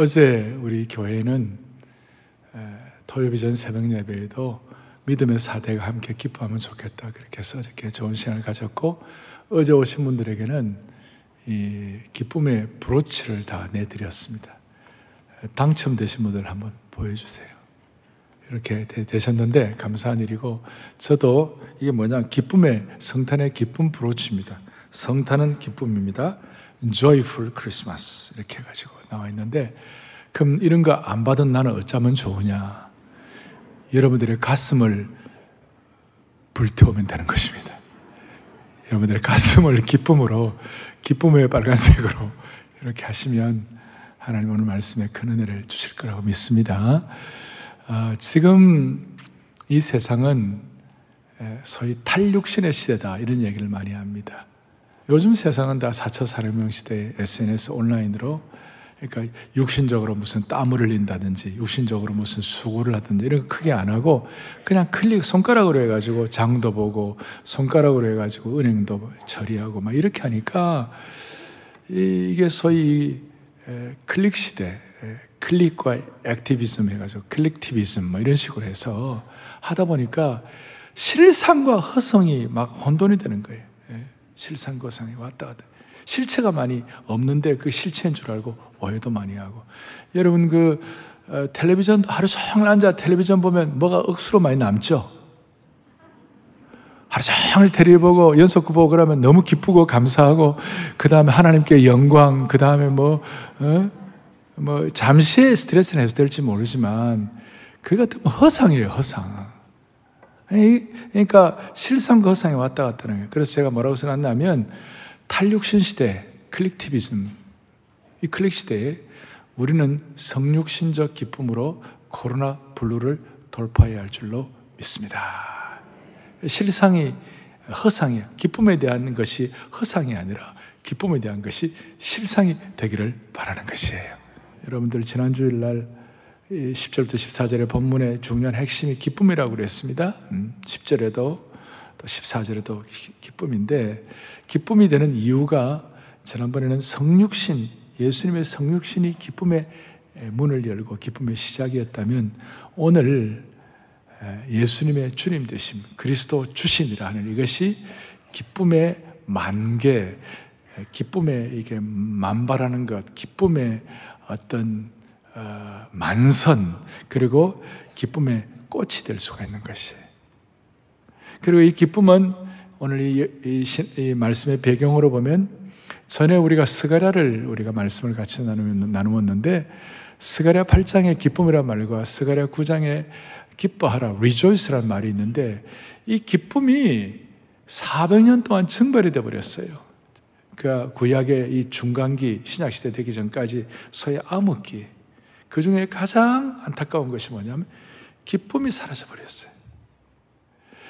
어제 우리 교회는 토요비전 새벽 예배에도 믿음의 사대가 함께 기뻐하면 좋겠다 그렇게 해서 이렇게 좋은 시간을 가졌고 어제 오신 분들에게는 이 기쁨의 브로치를 다 내드렸습니다. 당첨되신 분들 한번 보여주세요. 이렇게 되, 셨는데 감사한 일이고 저도 이게 뭐냐 기쁨의 성탄의 기쁨 브로치입니다. 성탄은 기쁨입니다. Joyful Christmas 이렇게 해가지고 나와 있는데 그럼 이런 거 안 받은 나는 어쩌면 좋으냐? 여러분들의 가슴을 불태우면 되는 것입니다. 여러분들의 가슴을 기쁨으로 기쁨의 빨간색으로 이렇게 하시면 하나님 오늘 말씀에 큰 은혜를 주실 거라고 믿습니다. 어, 지금 이 세상은 소위 탈육신의 시대다 이런 얘기를 많이 합니다. 요즘 세상은 다 4차 산업혁명 시대 SNS 온라인으로 그러니까 육신적으로 무슨 땀을 흘린다든지 육신적으로 무슨 수고를 하든지 이런 거 크게 안 하고 그냥 클릭 손가락으로 해가지고 장도 보고 손가락으로 해가지고 은행도 처리하고 막 이렇게 하니까 이게 소위 클릭 시대 클릭과 액티비즘 해가지고 클릭티비즘 뭐 이런 식으로 해서 하다 보니까 실상과 허성이 막 혼돈이 되는 거예요. 실상거상이 왔다 갔다. 실체가 많이 없는데 그 실체인 줄 알고 오해도 많이 하고. 여러분 그 어, 텔레비전 하루 종일 앉아 텔레비전 보면 뭐가 억수로 많이 남죠? 하루 종일 텔레비 보고 연속구 보고 그러면 너무 기쁘고 감사하고 그 다음에 하나님께 영광 그 다음에 뭐, 어? 뭐 잠시의 스트레스는 해소될지 모르지만 그게 같은 허상이에요 허상 그러니까 실상 거상에 왔다 갔다 하는 거예요. 그래서 제가 뭐라고 써놨냐면 탈육신 시대, 클릭티비즘, 이 클릭 시대에 우리는 성육신적 기쁨으로 코로나 블루를 돌파해야 할 줄로 믿습니다. 실상이 허상이야. 기쁨에 대한 것이 허상이 아니라 기쁨에 대한 것이 실상이 되기를 바라는 것이에요. 여러분들 지난 주일 날 10절부터 14절의 본문의 중요한 핵심이 기쁨이라고 그랬습니다. 10절에도 음, 또 14절에도 기쁨인데 기쁨이 되는 이유가 지난번에는 성육신, 예수님의 성육신이 기쁨의 문을 열고 기쁨의 시작이었다면 오늘 예수님의 주님 되심, 그리스도 주심이라 하는 이것이 기쁨의 만개, 기쁨의 이게 만발하는 것, 기쁨의 어떤 어, 만선 그리고 기쁨의 꽃이 될 수가 있는 것이에요. 그리고 이 기쁨은 오늘 이, 이, 이 말씀의 배경으로 보면 전에 우리가 스가랴를 우리가 말씀을 같이 나누었는데 스가랴 8장의 기쁨이란 말과 스가랴 9장의 기뻐하라 rejoice란 말이 있는데 이 기쁨이 400년 동안 증발이 되어 버렸어요. 그 구약의 이 중간기 신약 시대 되기 전까지 소위 암흑기 그 중에 가장 안타까운 것이 뭐냐면 기쁨이 사라져 버렸어요.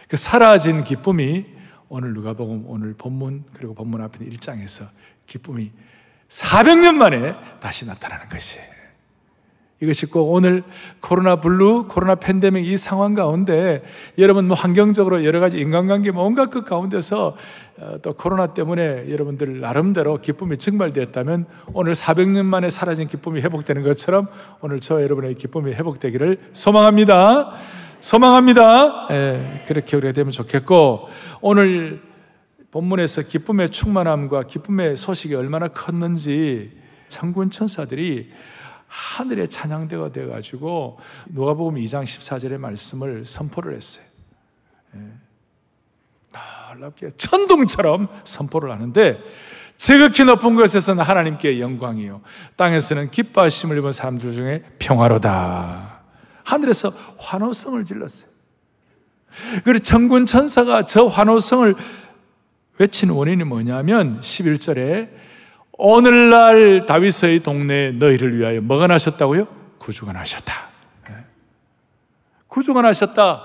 그 사라진 기쁨이 오늘 누가복음 오늘 본문 그리고 본문 앞에 1장에서 기쁨이 400년 만에 다시 나타나는 것이에요. 이것이 꼭 오늘 코로나 블루, 코로나 팬데믹 이 상황 가운데 여러분 뭐 환경적으로 여러 가지 인간관계 온갖 그 가운데서 어, 또 코로나 때문에 여러분들 나름대로 기쁨이 증발되었다면 오늘 400년 만에 사라진 기쁨이 회복되는 것처럼 오늘 저 여러분의 기쁨이 회복되기를 소망합니다. 소망합니다. 예, 그렇게 우리가 되면 좋겠고 오늘 본문에서 기쁨의 충만함과 기쁨의 소식이 얼마나 컸는지 천군 천사들이 하늘의 찬양대가 돼가지고 누가복음 2장 14절의 말씀을 선포를 했어요. 예. 놀랍게 천둥처럼 선포를 하는데 지극히 높은 곳에서는 하나님께 영광이요 땅에서는 기뻐하심을 입은 사람들 중에 평화로다. 하늘에서 환호성을 질렀어요. 그리고 천군 천사가 저 환호성을 외친 원인이 뭐냐면 11절에 오늘날 다윗의 동네에 너희를 위하여 뭐가 나셨다고요? 구주가 나셨다. 네. 구주가 나셨다.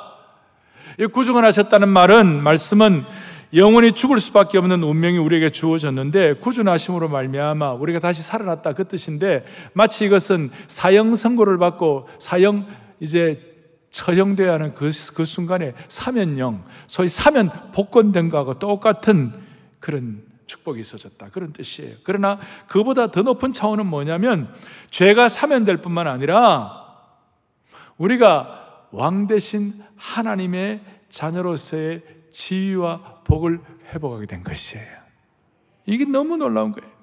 이 구주가 나셨다는 말은 말씀은 영원히 죽을 수밖에 없는 운명이 우리에게 주어졌는데 구주 나심으로 말미암아 우리가 다시 살아났다 그 뜻인데 마치 이것은 사형 선고를 받고 사형 이제 처형돼야 하는 그, 그 순간에 사면령, 소위 사면 복권된 거하고 똑같은 그런 축복이 있어졌다. 그런 뜻이에요. 그러나 그보다 더 높은 차원은 뭐냐면 죄가 사면될 뿐만 아니라 우리가 왕 대신 하나님의 자녀로서의 지위와 복을 회복하게 된 것이에요. 이게 너무 놀라운 거예요.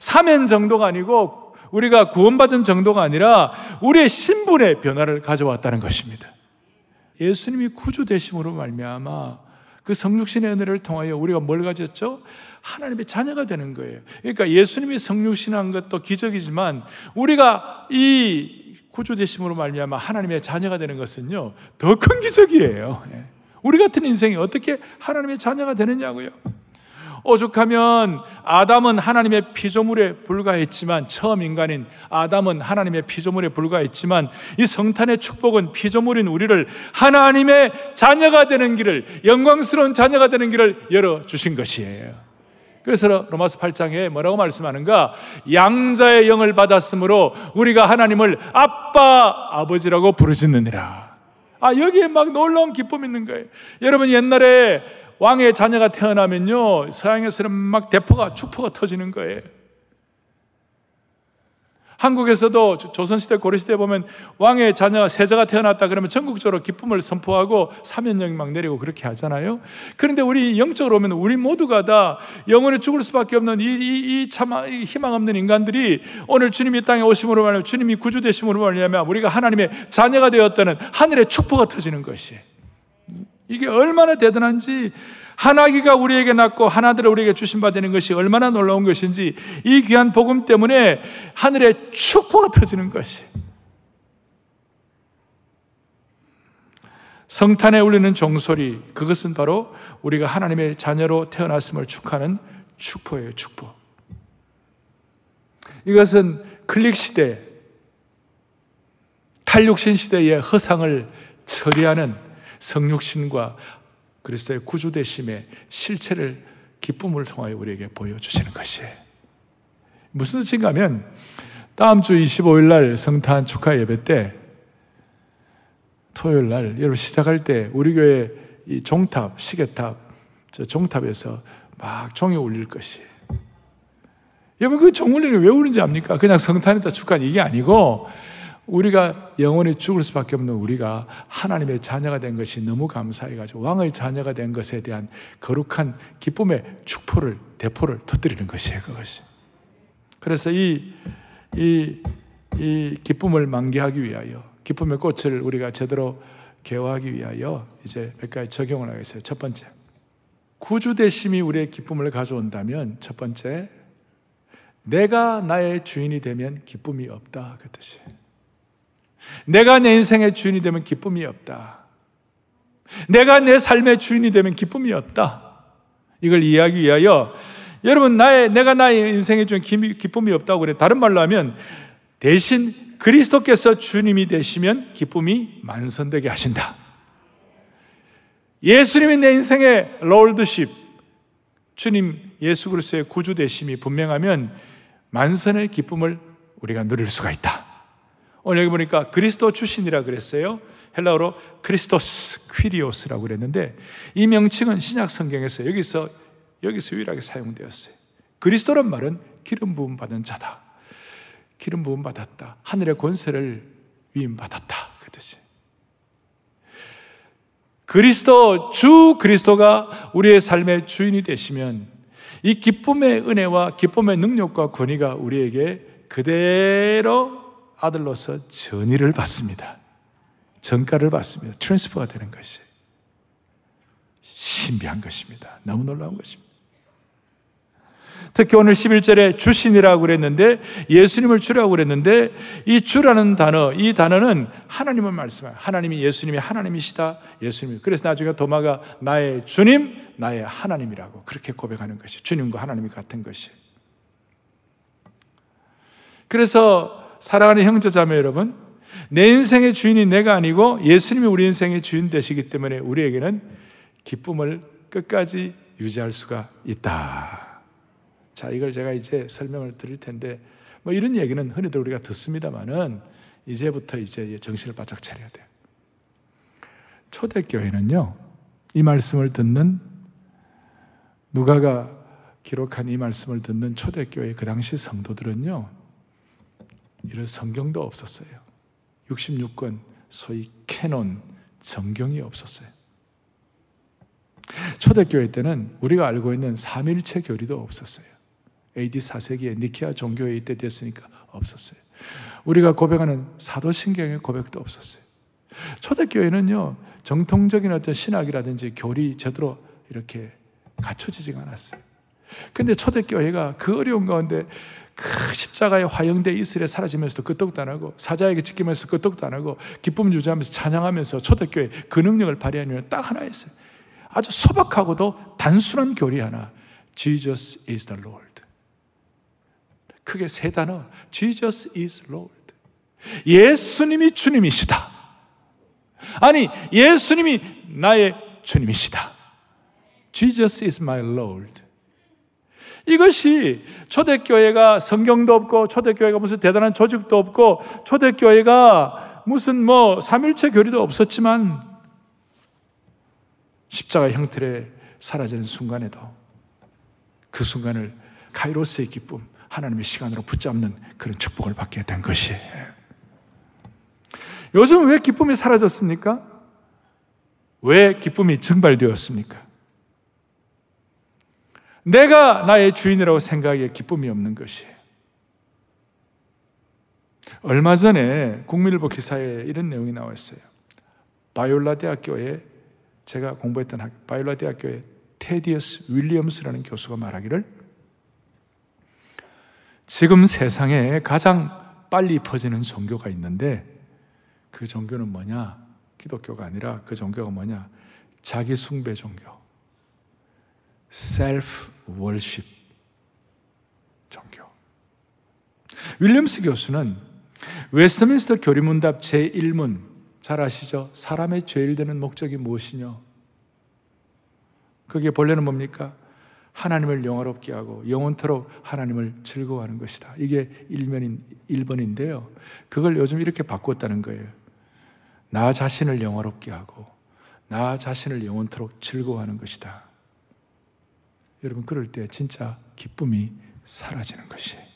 사면 정도가 아니고 우리가 구원받은 정도가 아니라 우리의 신분의 변화를 가져왔다는 것입니다. 예수님이 구주 되심으로 말미암아 그 성육신의 은혜를 통하여 우리가 뭘 가졌죠? 하나님의 자녀가 되는 거예요. 그러니까 예수님이 성육신한 것도 기적이지만 우리가 이 구주 되심으로 말미암아 하나님의 자녀가 되는 것은요 더 큰 기적이에요. 예. 우리 같은 인생이 어떻게 하나님의 자녀가 되느냐고요. 오죽하면 아담은 하나님의 피조물에 불과했지만 처음 인간인 아담은 하나님의 피조물에 불과했지만 이 성탄의 축복은 피조물인 우리를 하나님의 자녀가 되는 길을 영광스러운 자녀가 되는 길을 열어 주신 것이에요. 그래서 로마서 8장에 뭐라고 말씀하는가? 양자의 영을 받았으므로 우리가 하나님을 아빠, 아버지라고 부르짖느니라. 아, 여기에 막 놀라운 기쁨이 있는 거예요. 여러분 옛날에 왕의 자녀가 태어나면요, 서양에서는 막 대포가, 축포가 터지는 거예요. 한국에서도 조선시대, 고려시대 보면 왕의 자녀, 세자가 태어났다 그러면 전국적으로 기쁨을 선포하고 사면령이 막 내리고 그렇게 하잖아요. 그런데 우리 영적으로 보면 우리 모두가 다 영원히 죽을 수밖에 없는 이, 이, 이 참, 희망 없는 인간들이 오늘 주님이 땅에 오심으로 말하면 주님이 구주 되심으로 말하면 우리가 하나님의 자녀가 되었다는 하늘의 축포가 터지는 것이에요. 이게 얼마나 대단한지 하나기가 우리에게 낳고 하나들을 우리에게 주신 바 되는 것이 얼마나 놀라운 것인지 이 귀한 복음 때문에 하늘의 축복가 터지는 것이. 성탄에 울리는 종소리 그것은 바로 우리가 하나님의 자녀로 태어났음을 축하는 축복이에요 축복 이것은 클릭 시대 탈육신 시대의 허상을 처리하는 성육신과 그리스도의 구주되심의 실체를 기쁨을 통하여 우리에게 보여주시는 것이에요. 무슨 뜻인가 하면 다음 주 25일 날 성탄 축하 예배 때 토요일 날 여러분 시작할 때 우리 교회 이 종탑, 시계탑, 저 종탑에서 막 종이 울릴 것이에요. 여러분 그 종 울리는 왜 울는지 압니까? 그냥 성탄에다 축하는 이게 아니고 우리가 영원히 죽을 수밖에 없는 우리가 하나님의 자녀가 된 것이 너무 감사해가지고 왕의 자녀가 된 것에 대한 거룩한 기쁨의 축포를, 대포를 터뜨리는 것이에요, 그것이. 그래서 이, 이, 이 기쁨을 만개하기 위하여, 기쁨의 꽃을 우리가 제대로 개화하기 위하여 이제 몇 가지 적용을 하겠어요. 첫 번째. 구주 대심이 우리의 기쁨을 가져온다면 첫 번째, 내가 나의 주인이 되면 기쁨이 없다. 그 뜻이에요. 내가 내 인생의 주인이 되면 기쁨이 없다. 내가 내 삶의 주인이 되면 기쁨이 없다. 이걸 이해하기 위하여 여러분 나의 내가 나의 인생의 주인 기쁨이 없다고 그래. 다른 말로 하면 대신 그리스도께서 주님이 되시면 기쁨이 만선되게 하신다. 예수님이 내 인생의 롤드십 주님 예수 그리스도의 구주 되심이 분명하면 만선의 기쁨을 우리가 누릴 수가 있다. 오늘 여기 보니까 그리스도 출신이라 그랬어요. 헬라어로 크리스토스 퀴리오스라고 그랬는데 이 명칭은 신약 성경에서 여기서 여기서 유일하게 사용되었어요. 그리스도란 말은 기름 부음 받은 자다. 기름 부음 받았다. 하늘의 권세를 위임 받았다. 그 뜻이. 그리스도 주 그리스도가 우리의 삶의 주인이 되시면 이 기쁨의 은혜와 기쁨의 능력과 권위가 우리에게 그대로 아들로서 전의를 받습니다. 전가를 받습니다. transfer가 되는 것이 신비한 것입니다. 너무 놀라운 것입니다. 특히 오늘 11절에 주신이라고 그랬는데 예수님을 주라고 그랬는데 이 주라는 단어, 이 단어는 하나님을 말씀해요. 하나님이 예수님이 하나님이시다. 예수님이. 그래서 나중에 도마가 나의 주님, 나의 하나님이라고 그렇게 고백하는 것이 주님과 하나님이 같은 것이. 그래서 사랑하는 형제자매 여러분, 내 인생의 주인이 내가 아니고 예수님이 우리 인생의 주인 되시기 때문에 우리에게는 기쁨을 끝까지 유지할 수가 있다. 자, 이걸 제가 이제 설명을 드릴 텐데, 뭐 이런 얘기는 흔히들 우리가 듣습니다만은 이제부터 이제 정신을 바짝 차려야 돼요. 초대교회는요, 이 말씀을 듣는 누가가 기록한 이 말씀을 듣는 초대교회 그 당시 성도들은요, 이런 성경도 없었어요. 66권, 소위 캐논, 정경이 없었어요. 초대교회 때는 우리가 알고 있는 삼일체 교리도 없었어요. AD 4세기에 니키아 종교회 이때 됐으니까 없었어요. 우리가 고백하는 사도신경의 고백도 없었어요. 초대교회는요, 정통적인 어떤 신학이라든지 교리 제대로 이렇게 갖춰지지가 않았어요. 근데 초대교회가 그 어려운 가운데 그 십자가의 화형대 이슬에 사라지면서도 끄떡도 안 하고 사자에게 지키면서 끄떡도 안 하고 기쁨 주저하면서 찬양하면서 초대교회 그 능력을 발휘하는 딱 하나 있어요. 아주 소박하고도 단순한 교리 하나. Jesus is the Lord. 크게 세 단어. Jesus is Lord. 예수님이 주님이시다. 아니, 예수님이 나의 주님이시다. Jesus is my Lord. 이것이 초대교회가 성경도 없고, 초대교회가 무슨 대단한 조직도 없고, 초대교회가 무슨 뭐 삼일체 교리도 없었지만, 십자가 형틀에 사라지는 순간에도 그 순간을 카이로스의 기쁨, 하나님의 시간으로 붙잡는 그런 축복을 받게 된 것이에요. 요즘 왜 기쁨이 사라졌습니까? 왜 기쁨이 증발되었습니까? 내가 나의 주인이라고 생각하기에 기쁨이 없는 것이에요. 얼마 전에 국민일보 기사에 이런 내용이 나왔어요. 바이올라 대학교에 제가 공부했던 학, 바이올라 대학교에 테디어스 윌리엄스라는 교수가 말하기를 지금 세상에 가장 빨리 퍼지는 종교가 있는데 그 종교는 뭐냐? 기독교가 아니라 그 종교가 뭐냐? 자기 숭배 종교. Self worship 종교. 윌리엄스 교수는 웨스트민스터 교리문답 제1문 잘 아시죠? 사람의 죄일 되는 목적이 무엇이냐? 그게 본래는 뭡니까? 하나님을 영화롭게 하고 영원토록 하나님을 즐거워하는 것이다. 이게 1면인 1번인데요. 그걸 요즘 이렇게 바꿨다는 거예요. 나 자신을 영화롭게 하고 나 자신을 영원토록 즐거워하는 것이다. 여러분 그럴 때 진짜 기쁨이 사라지는 것이에요.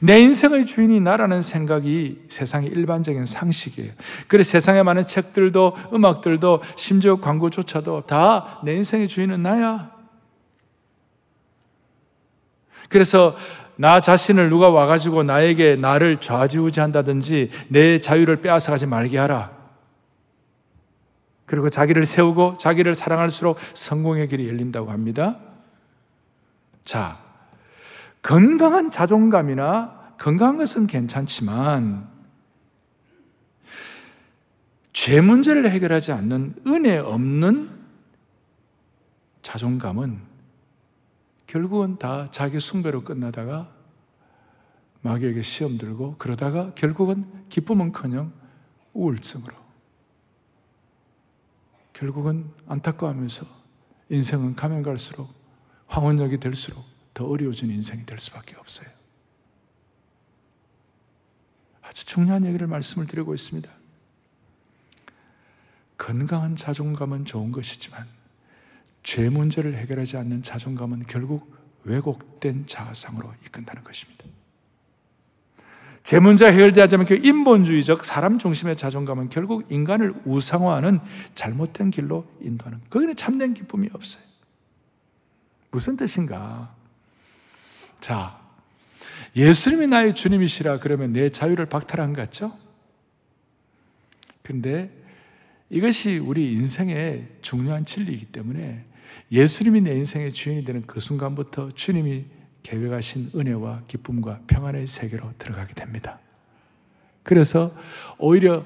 내 인생의 주인이 나라는 생각이 세상의 일반적인 상식이에요. 그래서 세상에 많은 책들도 음악들도 심지어 광고조차도 다 내 인생의 주인은 나야. 그래서 나 자신을 누가 와가지고 나에게 나를 좌지우지한다든지 내 자유를 빼앗아가지 말게 하라. 그리고 자기를 세우고 자기를 사랑할수록 성공의 길이 열린다고 합니다. 자, 건강한 자존감이나 건강한 것은 괜찮지만 죄 문제를 해결하지 않는 은혜 없는 자존감은 결국은 다 자기 숭배로 끝나다가 마귀에게 시험 들고 그러다가 결국은 기쁨은커녕 우울증으로 결국은 안타까워하면서 인생은 가면 갈수록 황혼역이 될수록 더 어려워진 인생이 될 수밖에 없어요. 아주 중요한 얘기를 말씀을 드리고 있습니다. 건강한 자존감은 좋은 것이지만 죄 문제를 해결하지 않는 자존감은 결국 왜곡된 자아상으로 이끈다는 것입니다. 제 문제 해결되지 그 인본주의적 사람 중심의 자존감은 결국 인간을 우상화하는 잘못된 길로 인도하는 거기는 참된 기쁨이 없어요. 무슨 뜻인가? 자, 예수님이 나의 주님이시라 그러면 내 자유를 박탈한 것 같죠? 근데 이것이 우리 인생의 중요한 진리이기 때문에 예수님이 내 인생의 주인이 되는 그 순간부터 주님이 계획하신 은혜와 기쁨과 평안의 세계로 들어가게 됩니다. 그래서 오히려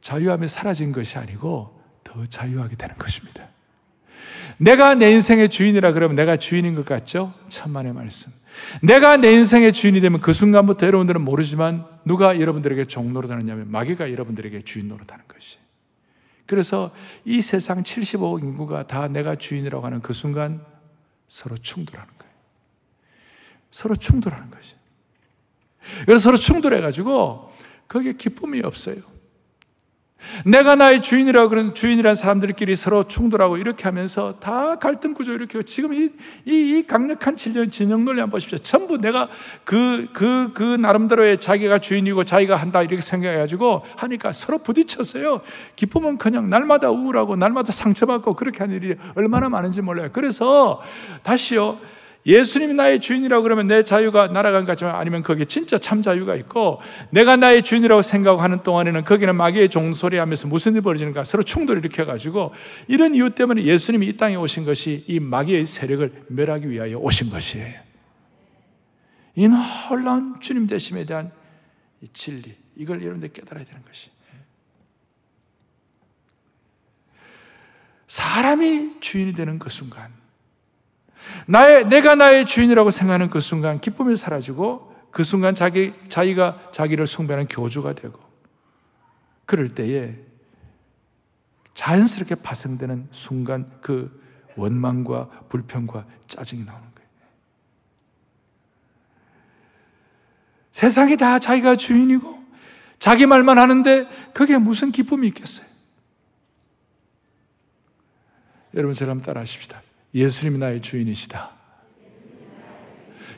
자유함이 사라진 것이 아니고 더 자유하게 되는 것입니다. 내가 내 인생의 주인이라 그러면 내가 주인인 것 같죠? 천만의 말씀. 내가 내 인생의 주인이 되면 그 순간부터 여러분들은 모르지만 누가 여러분들에게 종 노릇하느냐면 마귀가 여러분들에게 주인 노릇하는 것이. 그래서 이 세상 75억 인구가 다 내가 주인이라고 하는 그 순간 서로 충돌하는 거예요. 서로 충돌하는 것이. 그래서 서로 충돌해가지고 거기에 기쁨이 없어요. 내가 나의 주인이라고 그런 주인이란 사람들끼리 서로 충돌하고 이렇게 하면서 다 갈등 구조 이렇게 지금 이, 이, 이 강력한 진영, 진영 논리 한번 보십시오. 전부 내가 그, 그, 그 나름대로의 자기가 주인이고 자기가 한다 이렇게 생각해가지고 하니까 서로 부딪혔어요. 기쁨은 그냥 날마다 우울하고 날마다 상처받고 그렇게 하는 일이 얼마나 많은지 몰라요. 그래서 다시요. 예수님이 나의 주인이라고 그러면 내 자유가 날아간 것 같지만 아니면 거기에 진짜 참 자유가 있고 내가 나의 주인이라고 생각하는 동안에는 거기는 마귀의 종소리 하면서 무슨 일이 벌어지는가 서로 충돌을 일으켜가지고 이런 이유 때문에 예수님이 이 땅에 오신 것이 이 마귀의 세력을 멸하기 위하여 오신 것이에요. 이 놀라운 주님 되심에 대한 이 진리, 이걸 여러분들 깨달아야 되는 것이. 사람이 주인이 되는 그 순간, 나의, 내가 나의 주인이라고 생각하는 그 순간 기쁨이 사라지고 그 순간 자기, 자기가 자기를 숭배하는 교주가 되고 그럴 때에 자연스럽게 발생되는 순간 그 원망과 불평과 짜증이 나오는 거예요. 세상이 다 자기가 주인이고 자기 말만 하는데 그게 무슨 기쁨이 있겠어요? 여러분, 저랑 따라 하십시다. 예수님이 나의 주인이시다.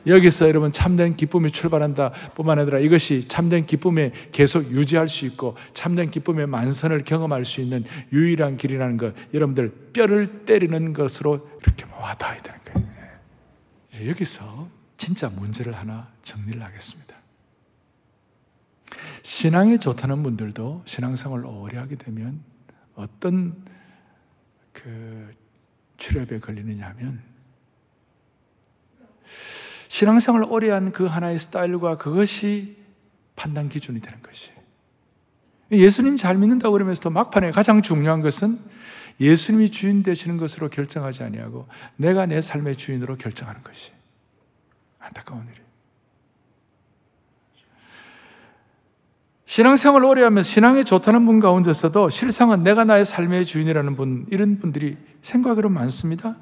여기서 여러분 참된 기쁨이 출발한다 뿐만 아니라 이것이 참된 기쁨에 계속 유지할 수 있고 참된 기쁨의 만선을 경험할 수 있는 유일한 길이라는 것 여러분들 뼈를 때리는 것으로 이렇게 와닿아야 되는 거예요. 여기서 진짜 문제를 하나 정리를 하겠습니다. 신앙이 좋다는 분들도 신앙생활을 오래 하게 되면 어떤 그 출협에 걸리느냐 하면 신앙생활을 오래 한 그 하나의 스타일과 그것이 판단 기준이 되는 것이. 예수님 잘 믿는다고 그러면서도 막판에 가장 중요한 것은 예수님이 주인 되시는 것으로 결정하지 아니하고 내가 내 삶의 주인으로 결정하는 것이. 안타까운 일이에요. 신앙생활을 오래 하면 신앙이 좋다는 분 가운데서도 실상은 내가 나의 삶의 주인이라는 분, 이런 분들이 생각으로 많습니다.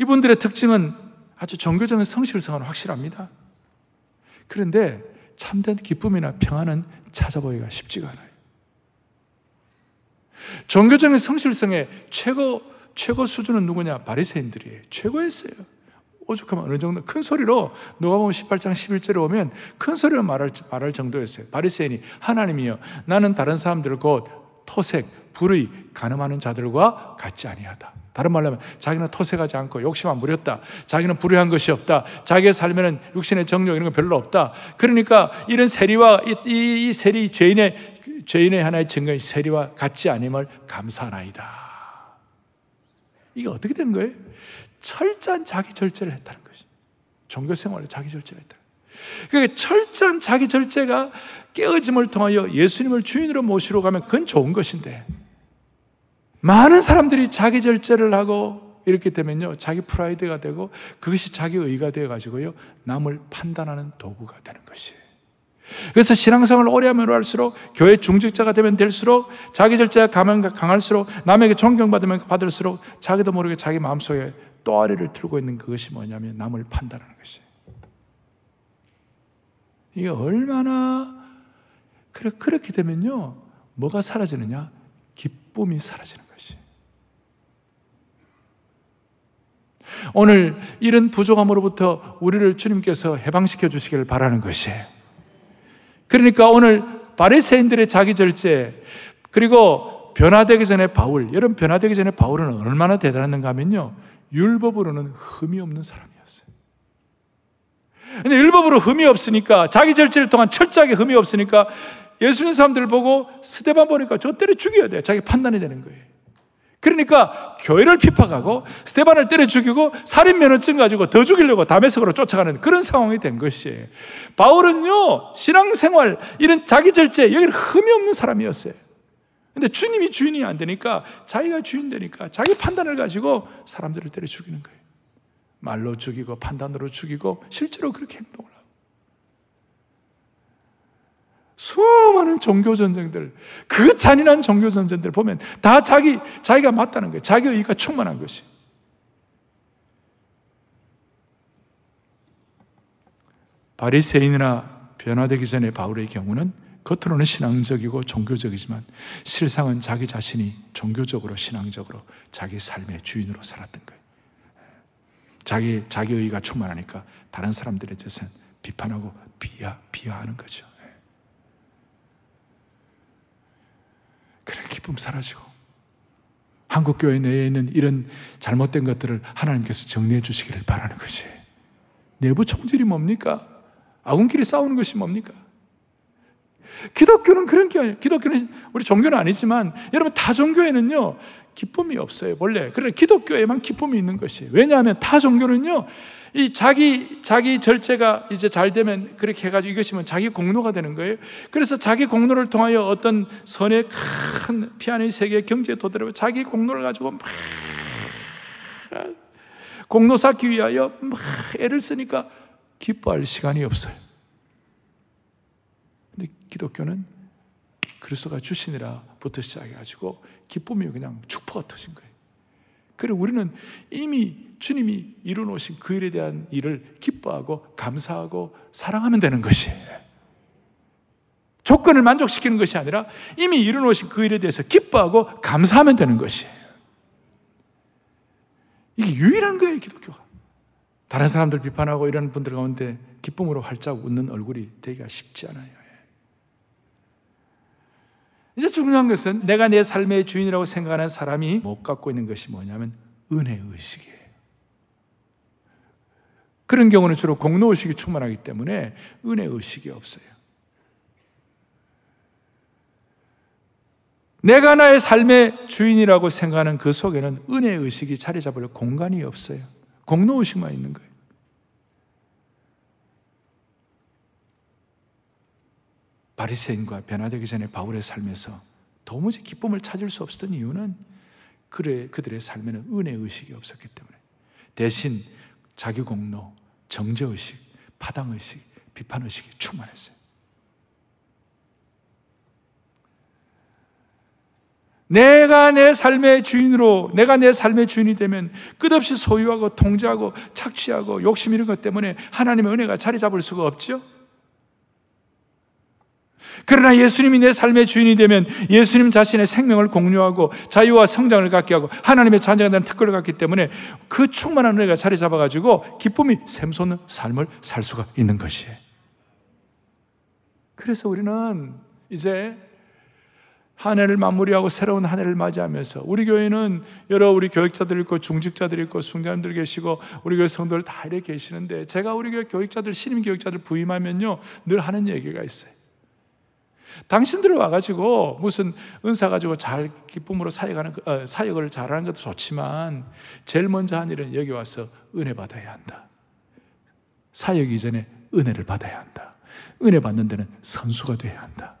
이분들의 특징은 아주 종교적인 성실성은 확실합니다. 그런데 참된 기쁨이나 평안은 찾아보기가 쉽지가 않아요. 종교적인 성실성의 최고 최고 수준은 누구냐? 바리새인들이에요. 최고였어요. 오죽하면 어느 정도 큰 소리로 누가 보면 18장 11절에 오면 큰 소리로 말할, 말할 정도였어요. 바리새인이 하나님이여 나는 다른 사람들 곧 토색, 불의, 가늠하는 자들과 같지 아니하다. 다른 말로 하면 자기는 토색하지 않고 욕심 안 부렸다. 자기는 불의한 것이 없다. 자기의 삶에는 육신의 정욕 이런 거 별로 없다. 그러니까 이런 세리와 이, 이, 이 세리 죄인의 죄인의 하나의 증거인 세리와 같지 아님을 감사하나이다. 이게 어떻게 된 거예요? 철저한 자기 절제를 했다는 것이. 종교 생활에 자기 절제를 했다. 그러니까 철저한 자기 절제가 깨어짐을 통하여 예수님을 주인으로 모시러 가면 그건 좋은 것인데 많은 사람들이 자기 절제를 하고 이렇게 되면요 자기 프라이드가 되고 그것이 자기 의가 되어 가지고요 남을 판단하는 도구가 되는 것이에요. 그래서 신앙생활을 오래 하면 할수록 교회 중직자가 되면 될수록 자기 절제가 강할수록 남에게 존경받으면 받을수록 자기도 모르게 자기 마음속에 또아리를 틀고 있는 그것이 뭐냐면 남을 판단하는 것이. 이게 얼마나 그래 그렇게 되면요 뭐가 사라지느냐 기쁨이 사라지는 것이. 오늘 이런 부족함으로부터 우리를 주님께서 해방시켜 주시기를 바라는 것이에요. 그러니까 오늘 바리새인들의 자기 절제 그리고 변화되기 전에 바울, 여러분 변화되기 전에 바울은 얼마나 대단했는가 하면요. 율법으로는 흠이 없는 사람이었어요. 근데 율법으로 흠이 없으니까 자기 절제를 통한 철저하게 흠이 없으니까 예수님 사람들을 보고 스테반 보니까 저 때려 죽여야 돼. 자기 판단이 되는 거예요. 그러니까 교회를 피파하고 스테반을 때려 죽이고 살인 면허증 가지고 더 죽이려고 담에색으로 쫓아가는 그런 상황이 된 것이에요. 바울은요 신앙생활 이런 자기 절제 여기는 흠이 없는 사람이었어요. 근데 주님이 주인이 안 되니까 자기가 주인 되니까 자기 판단을 가지고 사람들을 때려 죽이는 거예요. 말로 죽이고 판단으로 죽이고 실제로 그렇게 행동을 하고. 수많은 종교 전쟁들, 그 잔인한 종교 전쟁들 보면 다 자기 자기가 맞다는 거예요. 자기 의가 충만한 것이. 바리새인이나 변화되기 전에 바울의 경우는 겉으로는 신앙적이고 종교적이지만 실상은 자기 자신이 종교적으로 신앙적으로 자기 삶의 주인으로 살았던 거예요. 자기 자기 의가 충만하니까 다른 사람들에 대해서는 비판하고 비하 비하하는 거죠. 그래 기쁨 사라지고 한국 교회 내에 있는 이런 잘못된 것들을 하나님께서 정리해 주시기를 바라는 것이 내부 총질이 뭡니까? 아군끼리 싸우는 것이 뭡니까? 기독교는 그런 게 아니에요. 기독교는 우리 종교는 아니지만 여러분 타 종교에는요 기쁨이 없어요. 원래 그래 기독교에만 기쁨이 있는 것이에요. 왜냐하면 타 종교는요 이 자기 자기 절제가 이제 잘 되면 그렇게 해가지고 이것이면 자기 공로가 되는 거예요. 그래서 자기 공로를 통하여 어떤 선의 큰 피아노의 세계 경제에 도달하고 자기 공로를 가지고 막 공로 쌓기 위하여 막 애를 쓰니까 기뻐할 시간이 없어요. 근데 기독교는 그리스도가 주시니라부터 시작해가지고 기쁨이 그냥 축포가 터진 거예요. 그래 우리는 이미 주님이 이루어놓으신 그 일에 대한 일을 기뻐하고 감사하고 사랑하면 되는 것이에요. 조건을 만족시키는 것이 아니라 이미 이루어놓으신 그 일에 대해서 기뻐하고 감사하면 되는 것이에요. 이게 유일한 거예요, 기독교가. 다른 사람들 비판하고 이런 분들 가운데 기쁨으로 활짝 웃는 얼굴이 되기가 쉽지 않아요. 이제 중요한 것은 내가 내 삶의 주인이라고 생각하는 사람이 못 갖고 있는 것이 뭐냐면 은혜 의식이에요. 그런 경우는 주로 공로 의식이 충만하기 때문에 은혜 의식이 없어요. 내가 나의 삶의 주인이라고 생각하는 그 속에는 은혜 의식이 자리 잡을 공간이 없어요. 공로 의식만 있는 거예요. 바리새인과 변화되기 전에 바울의 삶에서 도무지 기쁨을 찾을 수 없었던 이유는 그래 그들의 삶에는 은혜 의식이 없었기 때문에 대신 자기 공로, 정죄 의식, 파당 의식, 비판 의식이 충만했어요. 내가 내 삶의 주인으로, 내가 내 삶의 주인이 되면 끝없이 소유하고 통제하고 착취하고 욕심 이런 것 때문에 하나님의 은혜가 자리 잡을 수가 없죠? 그러나 예수님이 내 삶의 주인이 되면 예수님 자신의 생명을 공유하고 자유와 성장을 갖게 하고 하나님의 자녀가 되는 특권을 갖기 때문에 그 충만한 은혜가 자리 잡아가지고 기쁨이 샘솟는 삶을 살 수가 있는 것이에요. 그래서 우리는 이제 한 해를 마무리하고 새로운 한 해를 맞이하면서 우리 교회는 여러 우리 교육자들 있고 중직자들 있고 숭자님들 계시고 우리 교회 성도들 다 이렇게 계시는데 제가 우리 교회 교육자들 신임 교육자들 부임하면요 늘 하는 얘기가 있어요. 당신들 와가지고 무슨 은사 가지고 잘 기쁨으로 사역하는 어, 사역을 잘하는 것도 좋지만 제일 먼저 한 일은 여기 와서 은혜 받아야 한다. 사역 이전에 은혜를 받아야 한다. 은혜 받는 데는 선수가 돼야 한다.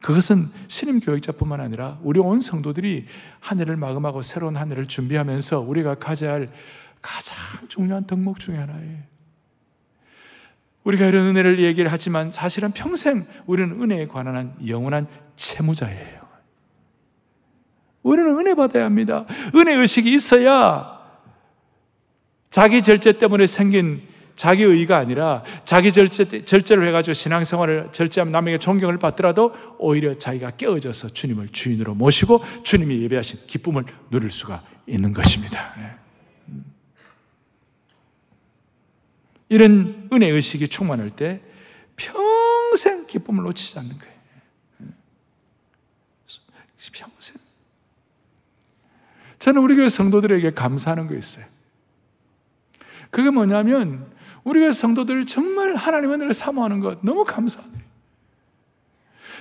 그것은 신임 교육자뿐만 아니라 우리 온 성도들이 한 해를 마감하고 새로운 한 해를 준비하면서 우리가 가져야 할 가장 중요한 덕목 중에 하나예요. 우리가 이런 은혜를 얘기를 하지만 사실은 평생 우리는 은혜에 관한 영원한 채무자예요. 우리는 은혜 받아야 합니다. 은혜 의식이 있어야 자기 절제 때문에 생긴 자기 의가 아니라 자기 절제, 절제를 해가지고 신앙생활을 절제하면 남에게 존경을 받더라도 오히려 자기가 깨어져서 주님을 주인으로 모시고 주님이 예배하신 기쁨을 누릴 수가 있는 것입니다. 네. 이런 은혜 의식이 충만할 때 평생 기쁨을 놓치지 않는 거예요. 평생. 저는 우리 교회 성도들에게 감사하는 거 있어요. 그게 뭐냐면 우리 교회 성도들 정말 하나님의 은혜를 사모하는 것 너무 감사해요.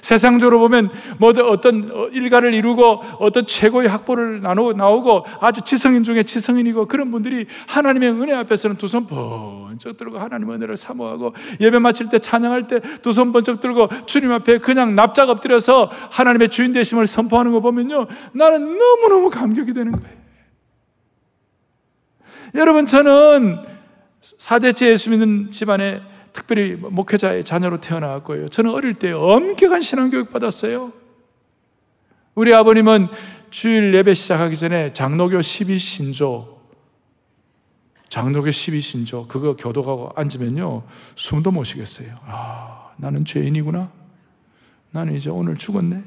세상적으로 보면 뭐 어떤 일가를 이루고 어떤 최고의 학보를 나누고 나오고 아주 지성인 중에 지성인이고 그런 분들이 하나님의 은혜 앞에서는 두 손 번쩍 들고 하나님의 은혜를 사모하고 예배 마칠 때 찬양할 때 두 손 번쩍 들고 주님 앞에 그냥 납작 엎드려서 하나님의 주인 되심을 선포하는 거 보면요 나는 너무너무 감격이 되는 거예요. 여러분 저는 사대째 예수 믿는 집안에 특별히 목회자의 자녀로 태어나왔고요. 저는 어릴 때 엄격한 신앙교육 받았어요. 우리 아버님은 주일 예배 시작하기 전에 장로교 12신조 장로교 12신조 그거 교도가고 앉으면요 숨도 못 쉬겠어요. 아 나는 죄인이구나. 나는 이제 오늘 죽었네.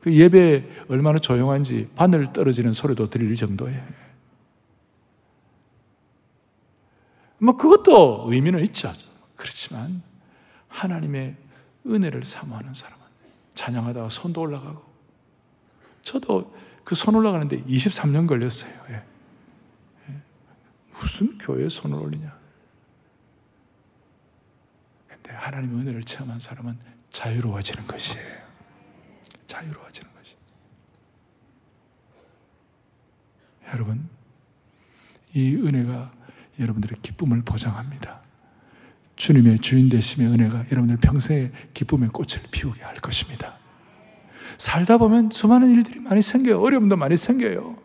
그 예배 얼마나 조용한지 바늘 떨어지는 소리도 들릴 정도예요. 뭐 그것도 의미는 있죠. 그렇지만 하나님의 은혜를 사모하는 사람은 찬양하다가 손도 올라가고 저도 그 손 올라가는데 23년 걸렸어요. 예. 예. 무슨 교회에 손을 올리냐? 근데 하나님의 은혜를 체험한 사람은 자유로워지는 것이에요. 자유로워지는 것이. 여러분, 이 은혜가 여러분들의 기쁨을 보장합니다. 주님의 주인 되심의 은혜가 여러분들 평생에 기쁨의 꽃을 피우게 할 것입니다. 살다 보면 수많은 일들이 많이 생겨요. 어려움도 많이 생겨요.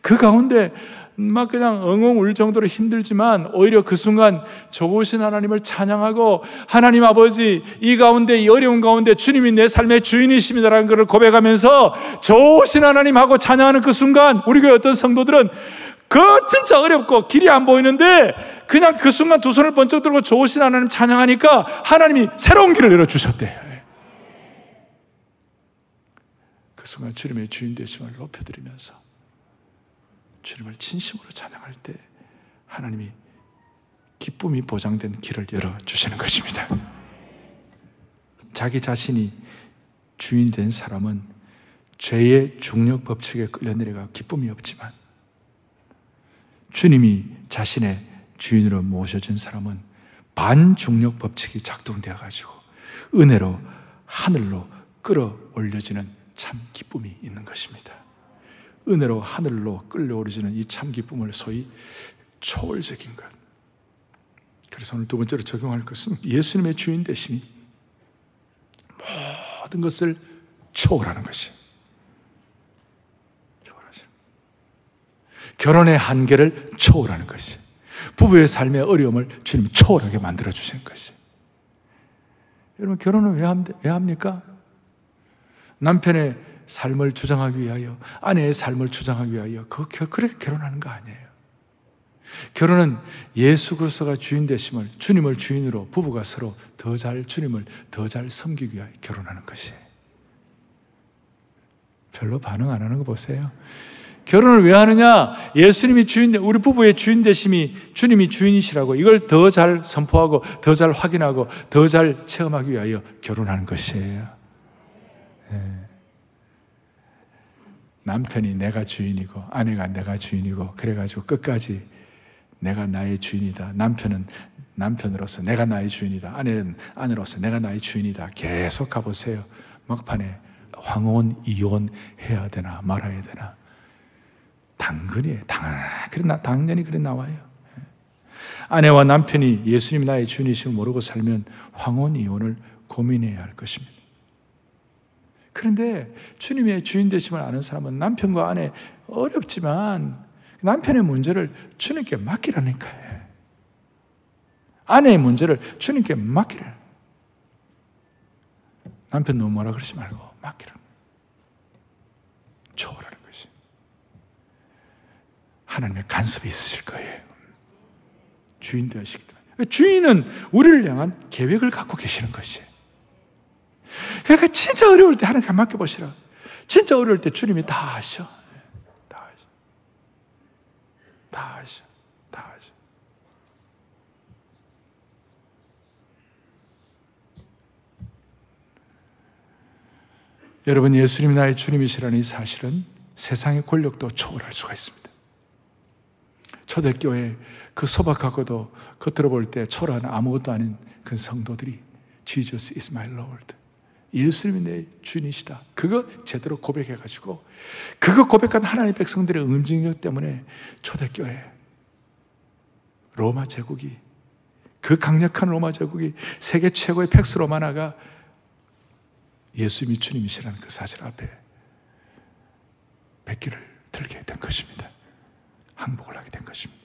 그 가운데 막 그냥 엉엉 울 정도로 힘들지만 오히려 그 순간 좋으신 하나님을 찬양하고 하나님 아버지 이 가운데 이 어려운 가운데 주님이 내 삶의 주인이십니다라는 것을 고백하면서 좋으신 하나님 하고 찬양하는 그 순간 우리 교회 어떤 성도들은 그 진짜 어렵고 길이 안 보이는데 그냥 그 순간 두 손을 번쩍 들고 좋으신 하나님 찬양하니까 하나님이 새로운 길을 열어주셨대요. 그 순간 주님의 주인 되심을 높여드리면서 주님을 진심으로 찬양할 때 하나님이 기쁨이 보장된 길을 열어주시는 것입니다. 자기 자신이 주인 된 사람은 죄의 중력 법칙에 끌려 내려가 기쁨이 없지만 주님이 자신의 주인으로 모셔준 사람은 반중력 법칙이 작동되어 가지고 은혜로 하늘로 끌어올려지는 참 기쁨이 있는 것입니다. 은혜로 하늘로 끌려오르지는 이 참 기쁨을 소위 초월적인 것. 그래서 오늘 두 번째로 적용할 것은 예수님의 주인 되심이 모든 것을 초월하는 것이. 초월하죠. 결혼의 한계를 초월하는 것이. 부부의 삶의 어려움을 주님 초월하게 만들어 주신 것이. 여러분 결혼을 왜 합니까? 남편의 삶을 주장하기 위하여, 아내의 삶을 주장하기 위하여, 그, 그렇게 결혼하는 거 아니에요. 결혼은 예수 그리스도가 주인 되심을 주님을 주인으로 부부가 서로 더 잘 주님을 더 잘 섬기기 위하여 결혼하는 것이에요. 별로 반응 안 하는 거 보세요. 결혼을 왜 하느냐? 예수님이 주인, 우리 부부의 주인 되심이 주님이 주인이시라고 이걸 더 잘 선포하고 더 잘 확인하고 더 잘 체험하기 위하여 결혼하는 것이에요. 네. 남편이 내가 주인이고 아내가 내가 주인이고 그래가지고 끝까지 내가 나의 주인이다. 남편은 남편으로서 내가 나의 주인이다. 아내는 아내로서 내가 나의 주인이다. 계속 가보세요. 막판에 황혼 이혼 해야 되나 말아야 되나 당근이에요. 당, 그래 나 당연히 그래 나와요. 아내와 남편이 예수님 나의 주인이심을 모르고 살면 황혼 이혼을 고민해야 할 것입니다. 그런데 주님의 주인 되심을 아는 사람은 남편과 아내 어렵지만 남편의 문제를 주님께 맡기라니까요. 아내의 문제를 주님께 맡기라. 남편 너무 뭐라 그러지 말고 맡기라. 초월하는 것이. 하나님의 간섭이 있으실 거예요. 주인 되시기 때문에. 주인은 우리를 향한 계획을 갖고 계시는 것이에요. 그러니까 진짜 어려울 때 하나님 맡겨보시라. 진짜 어려울 때 주님이 다 하셔. 다 하셔. 다 하셔. 다 하셔. 여러분, 예수님이 나의 주님이시라는 이 사실은 세상의 권력도 초월할 수가 있습니다. 초대교회 그 소박하고도 겉으로 볼 때 초라한 아무것도 아닌 그 성도들이 Jesus is my Lord. 예수님이 내 주인이시다. 그거 제대로 고백해가지고 그거 고백한 하나님의 백성들의 응징력 때문에 초대교회 로마 제국이 그 강력한 로마 제국이 세계 최고의 팩스 로마나가 예수님이 주님이시라는 그 사실 앞에 백기를 들게 된 것입니다. 항복을 하게 된 것입니다.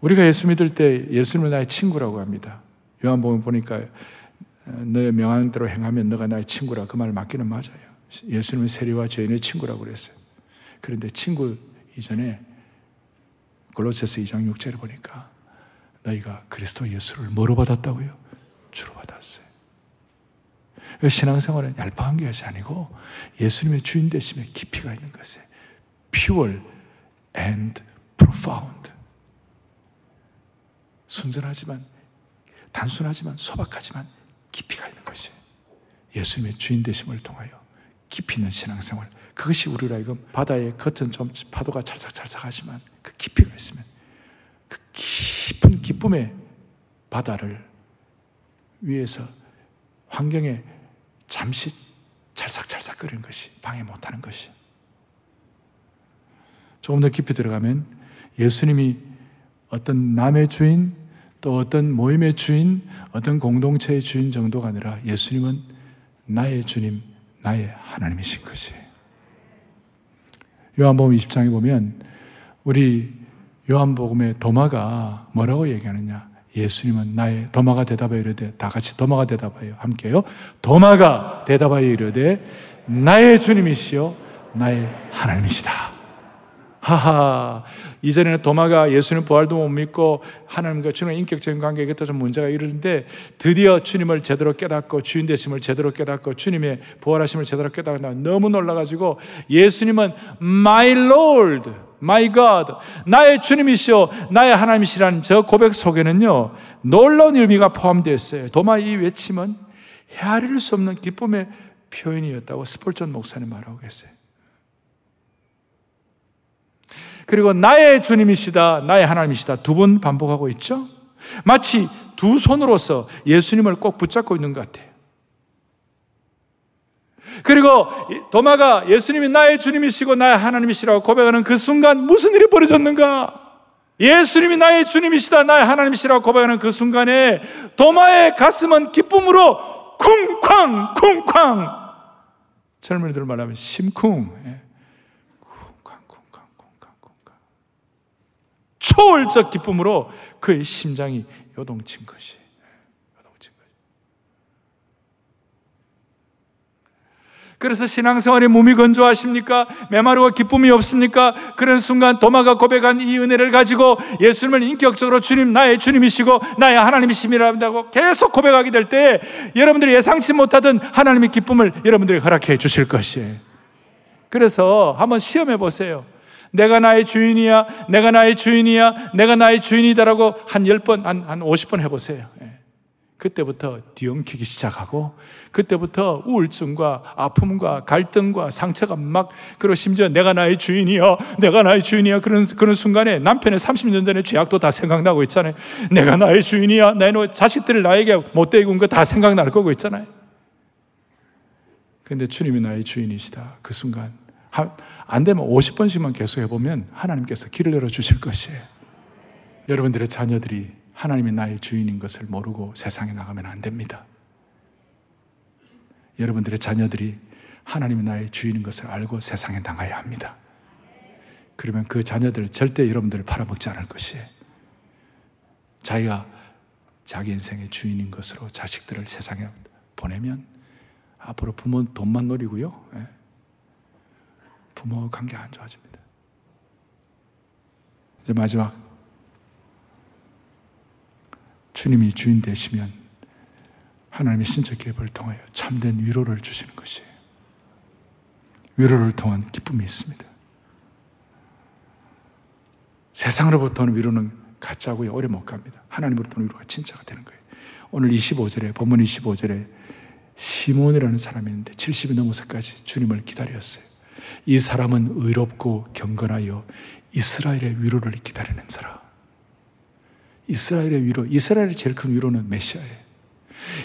우리가 예수 믿을 때 예수님을 나의 친구라고 합니다. 요한복음 보니까 어, 너의 명한 대로 행하면 너가 나의 친구라 그 말을 맞기는 맞아요. 예수님은 세리와 죄인의 친구라고 그랬어요. 그런데 친구 이전에 골로새서 2장 6절을 보니까 너희가 그리스도 예수를 뭐로 받았다고요? 주로 받았어요. 신앙생활은 얄팍한 것이 아니고 예수님의 주인 되심에 깊이가 있는 것에 pure and profound. 순전하지만 단순하지만 소박하지만 깊이가 있는 것이 예수님의 주인 되심을 통하여 깊이 있는 신앙생활. 그것이 우리로 하여금 바다의 겉은 좀 파도가 찰싹찰싹하지만 그 깊이가 있으면 그 깊은 기쁨의 바다를 위에서 환경에 잠시 찰싹찰싹거리는 것이 방해 못하는 것이. 조금 더 깊이 들어가면 예수님이 어떤 남의 주인 또 어떤 모임의 주인 어떤 공동체의 주인 정도가 아니라 예수님은 나의 주님 나의 하나님이신 것이에요 요한복음 20장에 보면 우리 요한복음의 도마가 뭐라고 얘기하느냐 예수님은 나의 도마가 대답하여 이르되 다 같이 도마가 대답하여 함께요. 도마가 대답하여 이르되 나의 주님이시요 나의 하나님이시다. 하하. 이전에는 도마가 예수님 부활도 못 믿고 하나님과 주님의 인격적인 관계에 곁에 좀 문제가 이르는데 드디어 주님을 제대로 깨닫고 주인 되심을 제대로 깨닫고 주님의 부활하심을 제대로 깨닫고 너무 놀라가지고 예수님은 My Lord My God, 나의 주님이시오, 나의 하나님이시라는 저 고백 속에는요, 놀라운 의미가 포함되어 있어요. 도마 이 외침은 헤아릴 수 없는 기쁨의 표현이었다고 스폴전 목사님 말하고 계세요. 그리고 나의 주님이시다, 나의 하나님이시다 두 번 반복하고 있죠? 마치 두 손으로서 예수님을 꼭 붙잡고 있는 것 같아요. 그리고 도마가 예수님이 나의 주님이시고 나의 하나님이시라고 고백하는 그 순간 무슨 일이 벌어졌는가? 예수님이 나의 주님이시다, 나의 하나님이시라고 고백하는 그 순간에 도마의 가슴은 기쁨으로 쿵쾅, 쿵쾅. 젊은이들 말하면 심쿵. 예. 쿵쾅, 쿵쾅, 쿵쾅, 쿵쾅. 초월적 기쁨으로 그의 심장이 요동친 것이. 그래서 신앙생활에 몸이 건조하십니까? 메마르고 기쁨이 없습니까? 그런 순간 도마가 고백한 이 은혜를 가지고 예수님을 인격적으로 주님, 나의 주님이시고 나의 하나님이심이라고 계속 고백하게 될 때 여러분들이 예상치 못하던 하나님의 기쁨을 여러분들이 허락해 주실 것이에요. 그래서 한번 시험해 보세요. 내가 나의 주인이야, 내가 나의 주인이야, 내가 나의 주인이다라고 한 10번, 한, 한 50번 해보세요. 예. 그때부터 뒤엉키기 시작하고 그때부터 우울증과 아픔과 갈등과 상처가 막 그리고 심지어 내가 나의 주인이야 내가 나의 주인이야 그런 그런 순간에 남편의 30년 전의 죄악도 다 생각나고 있잖아요. 내가 나의 주인이야. 내 자식들을 나에게 못되게 군 거 다 생각날 거고 있잖아요. 근데 주님이 나의 주인이시다. 그 순간 안 되면 50번씩만 계속 해보면 하나님께서 길을 열어주실 것이에요. 여러분들의 자녀들이 하나님이 나의 주인인 것을 모르고 세상에 나가면 안 됩니다. 여러분들의 자녀들이 하나님이 나의 주인인 것을 알고 세상에 나가야 합니다. 그러면 그 자녀들 절대 여러분들을 팔아먹지 않을 것이에요. 자기가 자기 인생의 주인인 것으로 자식들을 세상에 보내면 앞으로 부모는 돈만 노리고요. 예. 부모 관계 안 좋아집니다. 이제 마지막 주님이 주인 되시면 하나님의 신적 계획을 통하여 참된 위로를 주시는 것이에요. 위로를 통한 기쁨이 있습니다. 세상으로부터는 위로는 가짜고요. 오래 못 갑니다. 하나님으로부터는 위로가 진짜가 되는 거예요. 오늘 25절에, 본문 25절에 시몬이라는 사람이 있는데 70이 넘어서까지 주님을 기다렸어요. 이 사람은 의롭고 경건하여 이스라엘의 위로를 기다리는 사람. 이스라엘의 위로, 이스라엘의 제일 큰 위로는 메시아예요.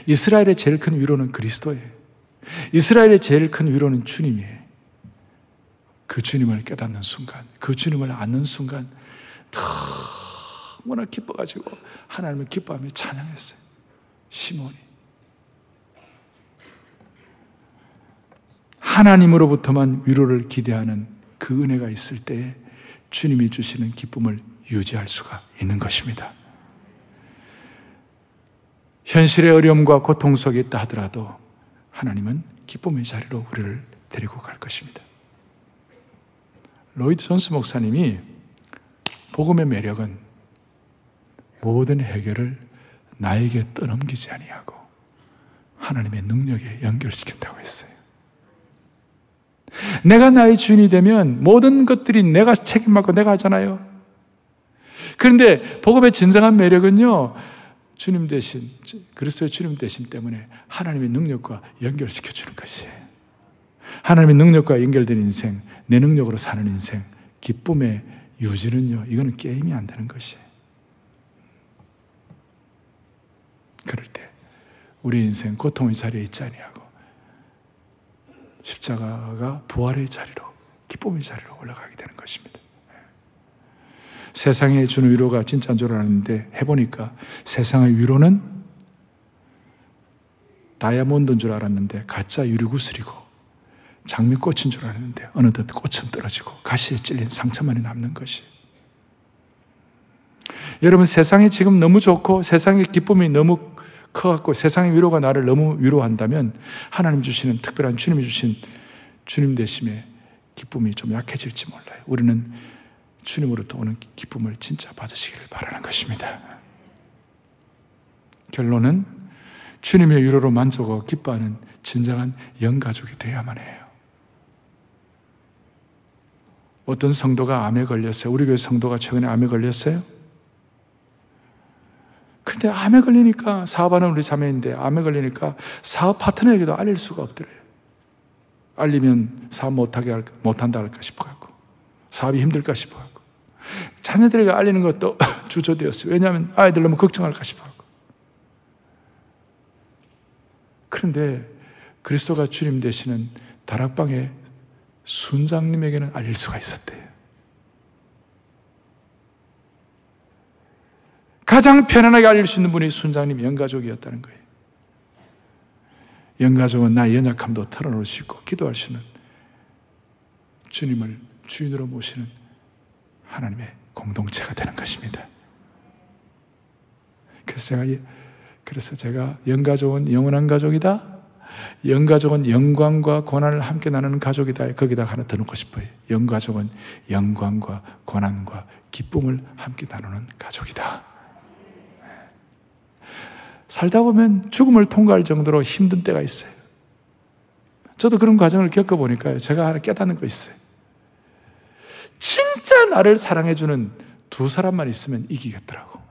이스라엘의 제일 큰 위로는 그리스도예요. 이스라엘의 제일 큰 위로는 주님이에요. 그 주님을 깨닫는 순간, 그 주님을 아는 순간, 너무나 기뻐가지고 하나님을 기뻐하며 찬양했어요. 시몬이. 하나님으로부터만 위로를 기대하는 그 은혜가 있을 때 주님이 주시는 기쁨을 유지할 수가 있는 것입니다. 현실의 어려움과 고통 속에 있다 하더라도 하나님은 기쁨의 자리로 우리를 데리고 갈 것입니다. 로이드 존스 목사님이 복음의 매력은 모든 해결을 나에게 떠넘기지 아니하고 하나님의 능력에 연결시킨다고 했어요. 내가 나의 주인이 되면 모든 것들이 내가 책임받고 내가 하잖아요. 그런데 복음의 진정한 매력은요, 주님 대신, 그리스도의 주님 대신 때문에 하나님의 능력과 연결시켜 주는 것이에요. 하나님의 능력과 연결된 인생, 내 능력으로 사는 인생, 기쁨의 유지는요, 이거는 게임이 안 되는 것이에요. 그럴 때, 우리 인생 고통의 자리에 있지 아니하고, 십자가가 부활의 자리로, 기쁨의 자리로 올라가게 되는 것입니다. 세상에 주는 위로가 진짜인 줄 알았는데 해보니까 세상의 위로는 다이아몬드인 줄 알았는데 가짜 유리구슬이고 장미꽃인 줄 알았는데 어느덧 꽃은 떨어지고 가시에 찔린 상처만이 남는 것이 여러분 세상이 지금 너무 좋고 세상의 기쁨이 너무 커갖고 세상의 위로가 나를 너무 위로한다면 하나님 주시는 특별한 주님이 주신 주님 대심의 기쁨이 좀 약해질지 몰라요. 우리는 주님으로부터 오는 기쁨을 진짜 받으시기를 바라는 것입니다. 결론은 주님의 위로로 만족하고 기뻐하는 진정한 영가족이 되어야만 해요. 어떤 성도가 암에 걸렸어요. 우리 교회 성도가 최근에 암에 걸렸어요. 근데 암에 걸리니까 사업하는 우리 자매인데 암에 걸리니까 사업 파트너에게도 알릴 수가 없더래요. 알리면 사업 못하게 할, 못한다 할까 싶어 갖고 사업이 힘들까 싶어 갖고 자녀들에게 알리는 것도 주저되었어요. 왜냐하면 아이들 너무 걱정할까 싶어. 그런데 그리스도가 주님 되시는 다락방의 순장님에게는 알릴 수가 있었대요. 가장 편안하게 알릴 수 있는 분이 순장님 영가족이었다는 거예요. 영가족은 나의 연약함도 털어놓을 수 있고 기도할 수 있는 주님을 주인으로 모시는 하나님의 공동체가 되는 것입니다. 그래서 제가, 그래서 제가 영가족은 영원한 가족이다. 영가족은 영광과 고난을 함께 나누는 가족이다. 거기다 하나 더 넣고 싶어요. 영가족은 영광과 고난과 기쁨을 함께 나누는 가족이다. 살다 보면 죽음을 통과할 정도로 힘든 때가 있어요. 저도 그런 과정을 겪어보니까 제가 하나 깨닫는 거 있어요. 진짜 나를 사랑해주는 두 사람만 있으면 이기겠더라고.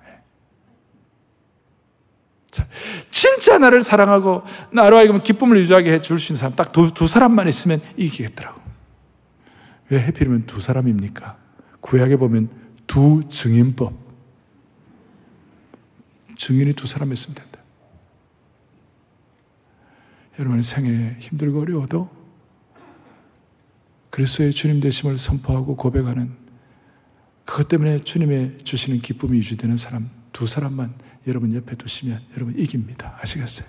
자, 진짜 나를 사랑하고 나로 하여금 기쁨을 유지하게 해줄 수 있는 사람 딱 두 두 사람만 있으면 이기겠더라고. 왜 해필이면 두 사람입니까? 구약에 보면 두 증인법. 증인이 두 사람 있으면 된다. 여러분의 생에 힘들고 어려워도 그리스도의 주님 되심을 선포하고 고백하는 그것 때문에 주님의 주시는 기쁨이 유지되는 사람 두 사람만 여러분 옆에 두시면 여러분 이깁니다. 아시겠어요?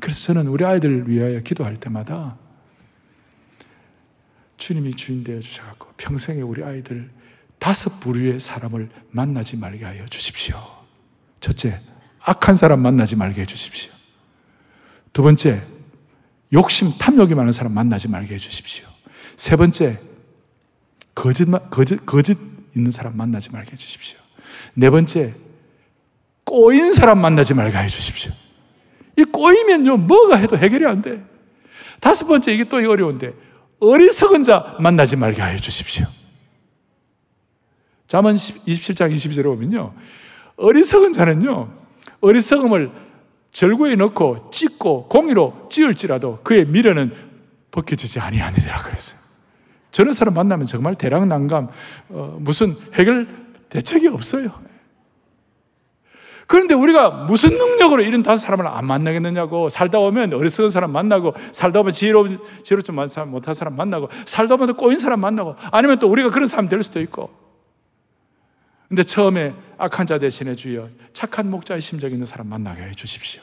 그래서 저는 우리 아이들을 위하여 기도할 때마다 주님이 주인 되어 주셔갖고 평생에 우리 아이들 다섯 부류의 사람을 만나지 말게 하여 주십시오. 첫째, 악한 사람 만나지 말게 해 주십시오. 두 번째, 욕심, 탐욕이 많은 사람 만나지 말게 해주십시오. 세 번째, 거짓, 거짓, 거짓 있는 사람 만나지 말게 해주십시오. 네 번째, 꼬인 사람 만나지 말게 해주십시오. 이 꼬이면요, 뭐가 해도 해결이 안 돼. 다섯 번째, 이게 또 어려운데, 어리석은 자 만나지 말게 해 주십시오. 잠언 27장 22절에 보면요. 어리석은 자는요, 어리석음을 절구에 넣고 찢고 공의로 찌을지라도 그의 미래는 벗겨지지 아니하니라 그랬어요. 저런 사람 만나면 정말 대량 난감, 어, 무슨 해결 대책이 없어요. 그런데 우리가 무슨 능력으로 이런 다섯 사람을 안 만나겠느냐고 살다 보면 어리석은 사람 만나고 살다 보면 지혜로 지혜로 좀 못한 사람 만나고 살다 또 꼬인 사람 만나고 아니면 또 우리가 그런 사람 될 수도 있고 근데 처음에 악한 자 대신에 주여 착한 목자의 심정 있는 사람 만나게 해 주십시오.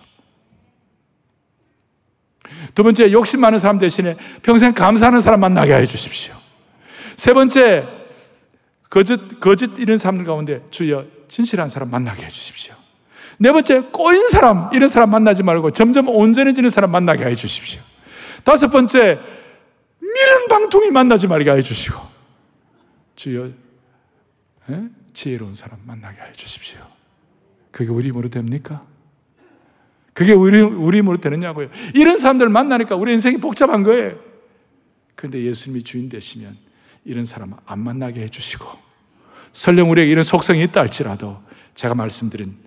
두 번째, 욕심 많은 사람 대신에 평생 감사하는 사람 만나게 해 주십시오. 세 번째, 거짓, 거짓 이런 사람들 가운데 주여 진실한 사람 만나게 해 주십시오. 네 번째, 꼬인 사람, 이런 사람 만나지 말고 점점 온전해지는 사람 만나게 해 주십시오. 다섯 번째, 미련 방통이 만나지 말게 해 주시고, 주여, 에? 지혜로운 사람 만나게 해 주십시오. 그게 우리 힘으로 됩니까? 그게 우리, 우리 힘으로 되느냐고요. 이런 사람들 만나니까 우리 인생이 복잡한 거예요. 그런데 예수님이 주인 되시면 이런 사람 안 만나게 해주시고, 설령 우리에게 이런 속성이 있다 할지라도 제가 말씀드린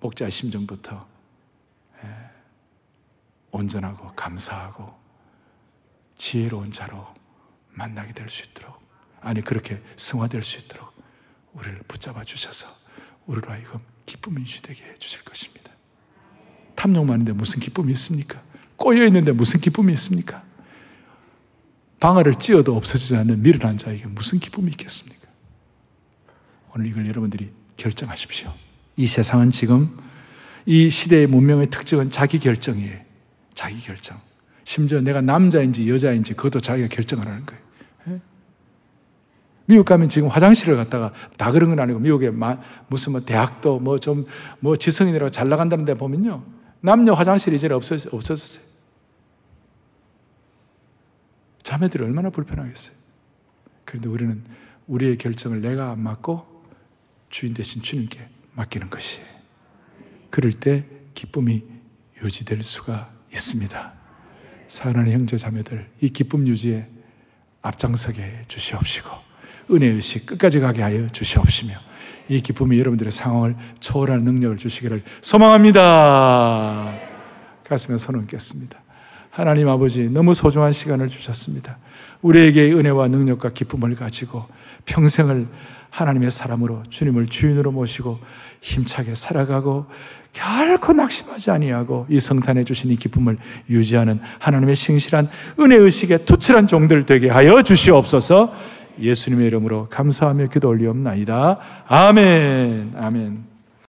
목자의 심정부터 예, 온전하고 감사하고 지혜로운 자로 만나게 될 수 있도록, 아니, 그렇게 승화될 수 있도록 우리를 붙잡아 주셔서 우리로 하여금 기쁨이 주되게 해 주실 것입니다. 탐욕 많은데 무슨 기쁨이 있습니까? 꼬여 있는데 무슨 기쁨이 있습니까? 방아를 찧어도 없어지지 않는 미련한 자에게 무슨 기쁨이 있겠습니까? 오늘 이걸 여러분들이 결정하십시오. 이 세상은 지금 이 시대의 문명의 특징은 자기 결정이에요. 자기 결정. 심지어 내가 남자인지 여자인지 그것도 자기가 결정하라는 거예요. 예? 미국 가면 지금 화장실을 갔다가 다 그런 건 아니고 미국에 무슨 뭐 대학도 뭐 좀뭐 뭐 지성인이라고 잘 나간다는 데 보면요. 남녀 화장실이 이제 없어졌, 없어졌어요. 자매들이 얼마나 불편하겠어요. 그런데 우리는 우리의 결정을 내가 안 맡고 주인 대신 주님께 맡기는 것이에요. 그럴 때 기쁨이 유지될 수가 있습니다. 사랑하는 형제 자매들, 이 기쁨 유지에 앞장서게 주시옵시고, 은혜의식 끝까지 가게 하여 주시옵시며, 이 기쁨이 여러분들의 상황을 초월할 능력을 주시기를 소망합니다. 가슴에 손 얹겠습니다. 하나님 아버지, 너무 소중한 시간을 주셨습니다. 우리에게 은혜와 능력과 기쁨을 가지고 평생을 하나님의 사람으로 주님을 주인으로 모시고 힘차게 살아가고 결코 낙심하지 아니하고 이 성탄에 주신 이 기쁨을 유지하는 하나님의 신실한 은혜 의식에 투철한 종들 되게 하여 주시옵소서. 예수님의 이름으로 감사하며 기도 올리옵나이다. 아멘. 아멘.